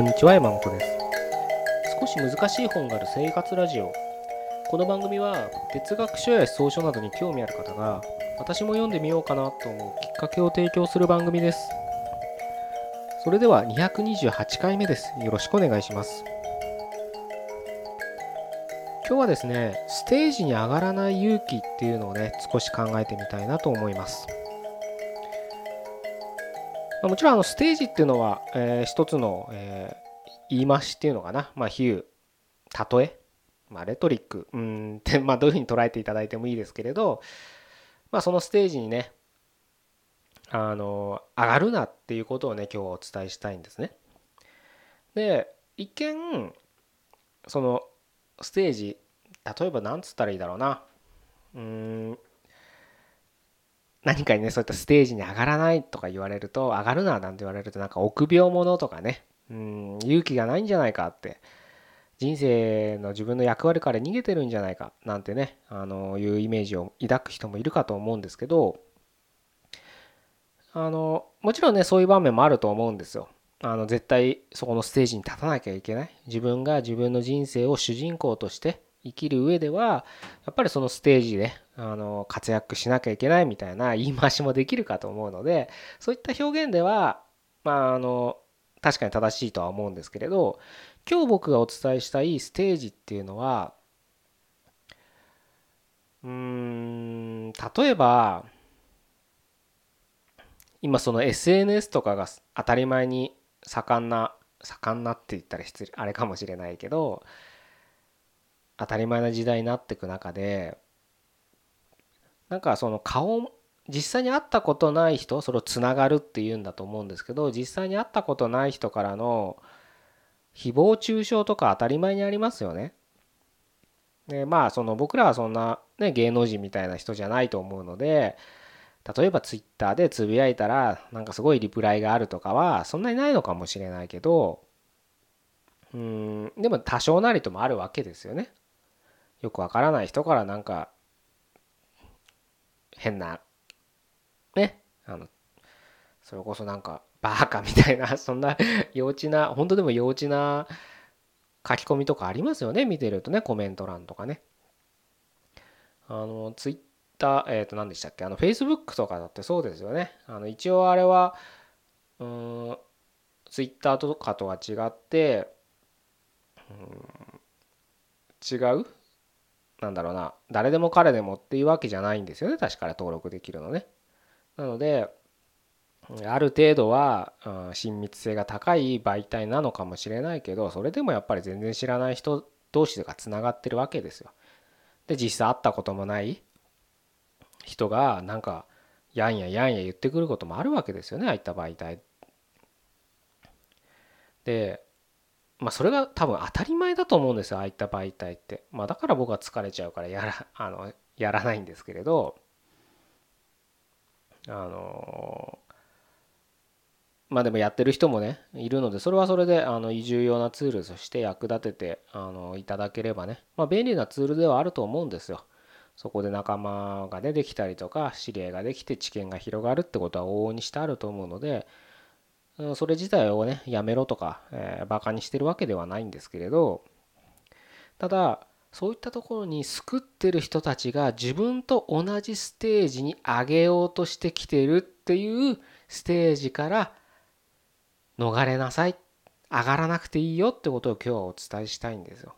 こんにちは山本です。少し難しい本がある生活ラジオ。この番組は哲学書や草書などに興味ある方が私も読んでみようかなと思うきっかけを提供する番組です。それでは228回目です。よろしくお願いします。今日はですねステージに上がらない勇気っていうのをね少し考えてみたいなと思います。まもちろんあのステージっていうのは、えー、一つの、えー、言い回しっていうのかな、まあ、比喩例え、まあ、レトリックうんって、まあ、どういうふうに捉えていただいてもいいですけれど、まあ、そのステージにねあの上がるなっていうことをね今日はお伝えしたいんですね。で一見そのステージ例えば何つったらいいだろうなうん何かにねそういったステージに上がらないとか言われると上がるななんて言われるとなんか臆病者とかねうん勇気がないんじゃないかって人生の自分の役割から逃げてるんじゃないかなんてねあのいうイメージを抱く人もいるかと思うんですけどあのもちろんねそういう場面もあると思うんですよ。あの絶対そこのステージに立たなきゃいけない自分が自分の人生を主人公として生きる上ではやっぱりそのステージであの活躍しなきゃいけないみたいな言い回しもできるかと思うのでそういった表現ではまああの確かに正しいとは思うんですけれど今日僕がお伝えしたいステージっていうのはうーん例えば今その SNS とかが当たり前に盛んな盛んなって言ったら失礼あれかもしれないけど当たり前な時代になっていく中でなんかその顔実際に会ったことない人それをつながるっていうんだと思うんですけど実際に会ったことない人からの誹謗中傷とか当たり前にありますよね。でまあその僕らはそんな、ね、芸能人みたいな人じゃないと思うので例えばツイッターでつぶやいたらなんかすごいリプライがあるとかはそんなにないのかもしれないけどうんでも多少なりともあるわけですよね。よくわからない人からなんか変なねあのそれこそなんかバカみたいな そんな幼稚な本当でも幼稚な書き込みとかありますよね見てるとねコメント欄とかね。あのツイッターえっ、ー、と何でしたっけあのフェイスブックとかだってそうですよね。あの一応あれはうんツイッターとかとは違ってうん違うなんだろうな誰でも彼でもっていうわけじゃないんですよね確から登録できるのね。なのである程度は親密性が高い媒体なのかもしれないけどそれでもやっぱり全然知らない人同士がつながってるわけですよ。で実際会ったこともない人がなんかやんややんや言ってくることもあるわけですよねああいった媒体。でまあそれが多分当たり前だと思うんですよああいった媒体って。まあだから僕は疲れちゃうからやら あのやらないんですけれどあのまあでもやってる人もねいるのでそれはそれであの重要なツールとして役立ててあのいただければねまあ便利なツールではあると思うんですよ。そこで仲間がねできたりとか知り合いができて知見が広がるってことは往々にしてあると思うのでそれ自体をねやめろとか、えー、バカにしてるわけではないんですけれどただそういったところに救ってる人たちが自分と同じステージに上げようとしてきてるっていうステージから逃れなさい上がらなくていいよってことを今日はお伝えしたいんですよ。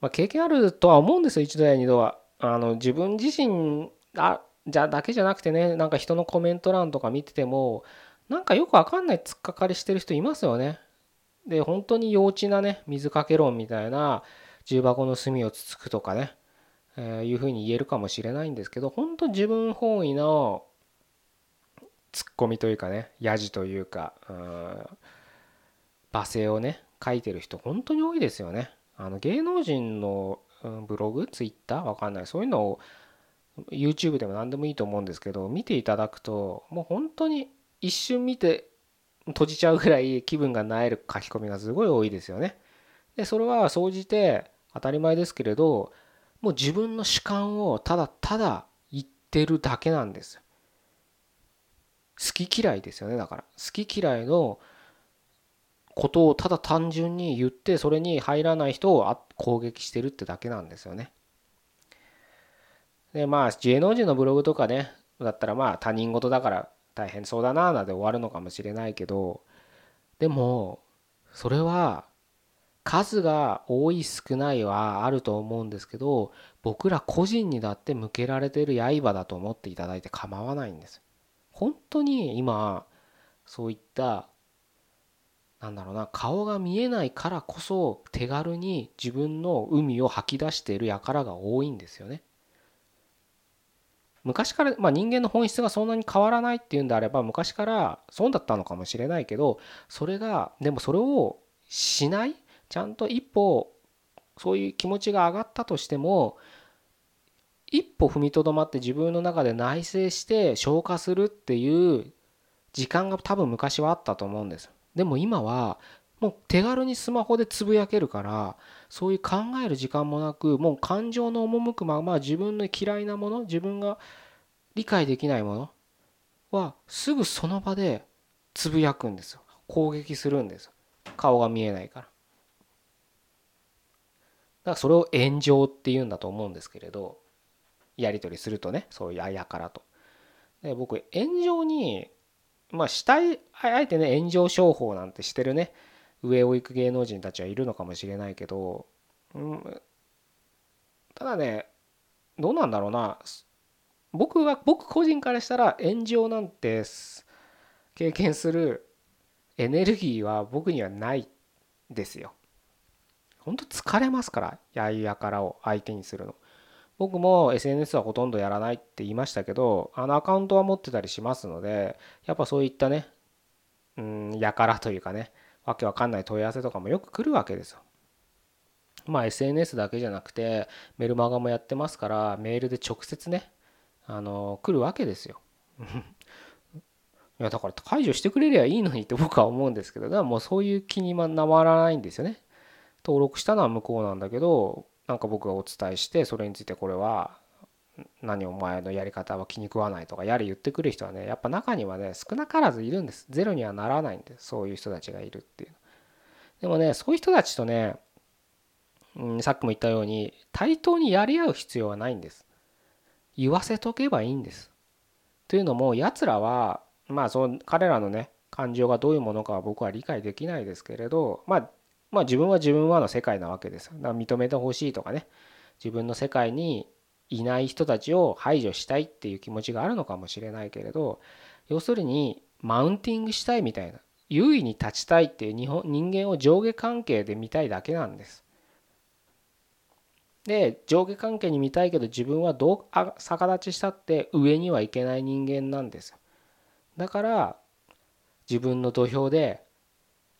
まあ、経験あるとは思うんですよ一度や二度は。あの自分自身あじゃだけじゃなくてねなんか人のコメント欄とか見ててもなんかよくわかんない突っかかりしてる人いますよね。で本当に幼稚なね水かけ論みたいな重箱の隅をつつくとかね、えー、いうふうに言えるかもしれないんですけど本当自分本位のツッコミというかねやじというかう罵声をね書いてる人本当に多いですよね。あの芸能人のブログ？ツイッターわかんないそういうのを YouTube でも何でもいいと思うんですけど見ていただくともう本当に一瞬見て閉じちゃうぐらい気分がなえる書き込みがすごい多いですよね。でそれは総じて当たり前ですけれどもう自分の主観をただただ言ってるだけなんです。好き嫌いですよねだから好き嫌いのことをただ単純に言ってそれに入らない人を攻撃してるってだけなんですよね。でまあ芸能人のブログとかねだったらまあ他人事だから大変そうだななんて終わるのかもしれないけどでもそれは数が多い少ないはあると思うんですけど僕ら個人にだって向けられてる刃だと思っていただいて構わないんです。本当に今そういったなんだろうな顔が見えないからこそ手軽に自分の海を吐き出している輩が多いんですよね。昔から、まあ、人間の本質がそんなに変わらないっていうんであれば昔からそうだったのかもしれないけどそれがでもそれをしないちゃんと一歩そういう気持ちが上がったとしても一歩踏みとどまって自分の中で内省して消化するっていう時間が多分昔はあったと思うんです。でも今はもう手軽にスマホでつぶやけるからそういう考える時間もなくもう感情の赴くまま自分の嫌いなもの自分が理解できないものはすぐその場でつぶやくんですよ。攻撃するんです顔が見えないから。だからそれを炎上っていうんだと思うんですけれどやり取りするとねそういうあやからと。で僕炎上にまあしたいあえてね炎上商法なんてしてるね。上を行く芸能人たちはいるのかもしれないけど、うん、ただねどうなんだろうな僕は僕個人からしたら炎上なんて経験するエネルギーは僕にはないですよ。本当疲れますからやいやからを相手にするの僕も SNS はほとんどやらないって言いましたけどあのアカウントは持ってたりしますのでやっぱそういったねうんやからというかねわけわかんない問い合わせとかもよく来るわけですよ。まあ SNS だけじゃなくてメルマガもやってますからメールで直接ねあの来るわけですよ。いやだから解除してくれりゃいいのにって僕は思うんですけどだからもうそういう気にまなまらないんですよね。登録したのは向こうなんだけどなんか僕がお伝えしてそれについてこれは何お前のやり方は気に食わないとかやれ言ってくる人はねやっぱ中にはね少なからずいるんです。ゼロにはならないんです。そういう人たちがいるっていうでもねそういう人たちとね、うん、さっきも言ったように対等にやり合う必要はないんです。言わせとけばいいんです。というのもやつらはまあその彼らのね感情がどういうものかは僕は理解できないですけれどまあまあ自分は自分はの世界なわけです。だから認めてほしいとかね自分の世界にいない人たちを排除したいっていう気持ちがあるのかもしれないけれど要するにマウンティングしたいみたいな優位に立ちたいっていう日本人間を上下関係で見たいだけなんです。で上下関係に見たいけど自分はどう逆立ちしたって上にはいけない人間なんです。だから自分の土俵で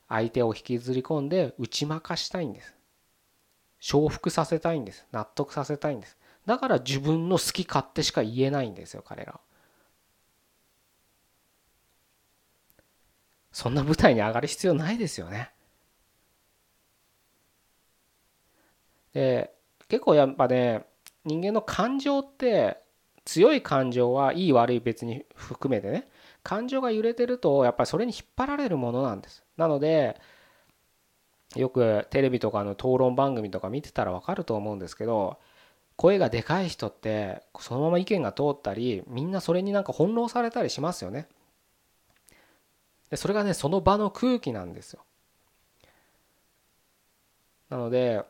相手を引きずり込んで打ち負かしたいんです承服させたいんです納得させたいんですだから自分の好き勝手しか言えないんですよ彼ら。そんな舞台に上がる必要ないですよね。で結構やっぱね人間の感情って強い感情はいい悪い別に含めてね感情が揺れてるとやっぱりそれに引っ張られるものなんです。なのでよくテレビとかの討論番組とか見てたら分かると思うんですけど声がでかい人ってそのまま意見が通ったりみんなそれになんか翻弄されたりしますよね。でそれがねその場の空気なんですよ。なので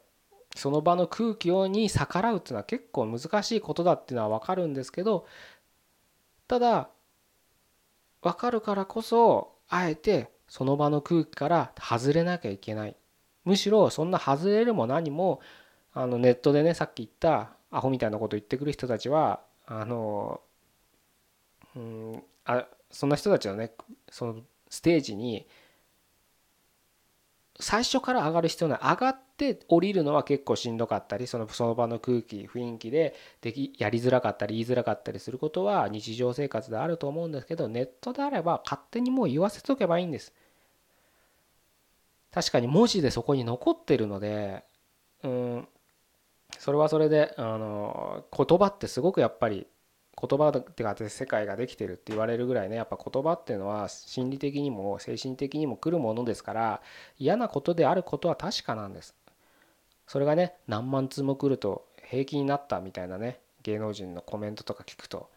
その場の空気をに逆らうっていうのは結構難しいことだっていうのは分かるんですけどただ分かるからこそあえてその場の空気から外れなきゃいけない。むしろそんな外れるも何もあのネットでねさっき言ったアホみたいなこと言ってくる人たちはあのうんあそんな人たちのねそのステージに最初から上がる必要ない。上がって降りるのは結構しんどかったりそのその場の空気雰囲気でできやりづらかったり言いづらかったりすることは日常生活であると思うんですけどネットであれば勝手にもう言わせとけばいいんです。確かに文字でそこに残ってるのでうんそれはそれであの言葉ってすごくやっぱり言葉でが世界ができてるって言われるぐらいねやっぱ言葉っていうのは心理的にも精神的にも来るものですから嫌なことであることは確かなんです。それがね何万通も来ると平気になったみたいなね芸能人のコメントとか聞くと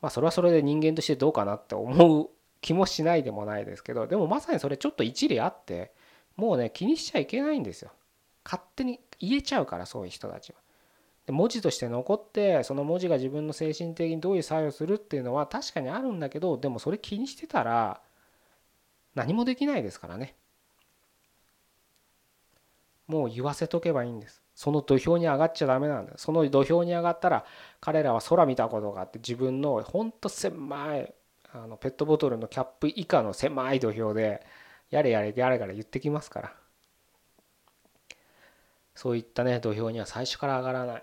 まあそれはそれで人間としてどうかなって思う気もしないでもないですけどでもまさにそれちょっと一理あってもうね気にしちゃいけないんですよ。勝手に言えちゃうからそういう人たちは。で文字として残ってその文字が自分の精神的にどういう作用するっていうのは確かにあるんだけどでもそれ気にしてたら何もできないですからね。もう言わせとけばいいんです。その土俵に上がっちゃダメなんだ。その土俵に上がったら彼らは空見たことがあって自分のほんと狭いあのペットボトルのキャップ以下の狭い土俵でやれやれやれから言ってきますから。そういったね土俵には最初から上がらないっ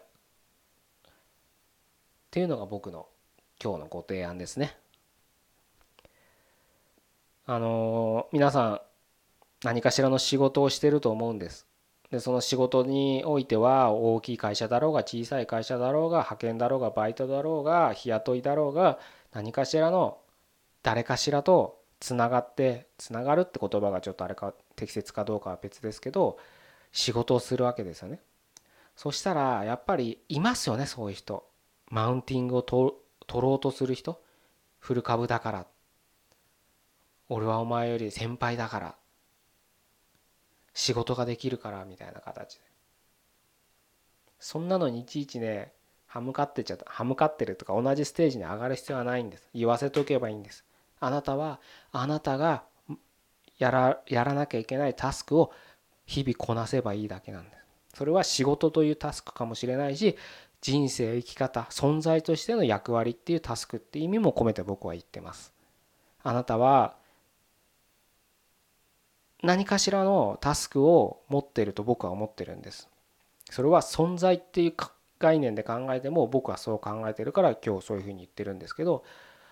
ていうのが僕の今日のご提案ですね。あの皆さん何かしらの仕事をしてると思うんです。でその仕事においては大きい会社だろうが小さい会社だろうが派遣だろうがバイトだろうが日雇いだろうが何かしらの誰かしらとつながってつながるって言葉がちょっとあれか適切かどうかは別ですけど仕事をするわけですよね。そしたらやっぱりいますよねそういう人。マウンティングを取ろうとする人。古株だから。俺はお前より先輩だから。仕事ができるからみたいな形で。そんなのにいちいちね歯向かってちゃった歯向かってるとか同じステージに上がる必要はないんです。言わせておけばいいんです。あなたはあなたがやらやらなきゃいけないタスクを日々こなせばいいだけなんですそれは仕事というタスクかもしれないし人生生き方存在としての役割っていうタスクって意味も込めて僕は言ってます。あなたは何かしらのタスクを持ってると僕は思ってるんです。それは存在っていう概念で考えても僕はそう考えてるから今日そういうふうに言ってるんですけど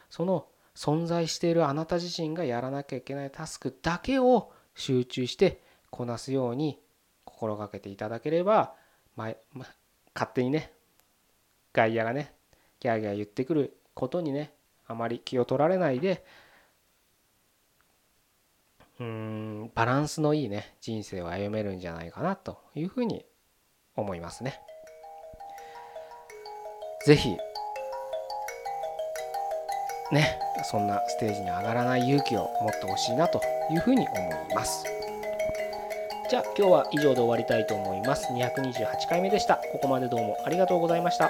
その存在しているあなた自身がやらなきゃいけないタスクだけを集中してこなすように心がけていただければ、まま、勝手にね外野がねギャーギャー言ってくることにねあまり気を取られないでうんバランスのいいね人生を歩めるんじゃないかなというふうに思いますね。是非ねそんなステージに上がらない勇気を持ってほしいなというふうに思います。じゃあ今日は以上で終わりたいと思います。228回目でした。ここまでどうもありがとうございました。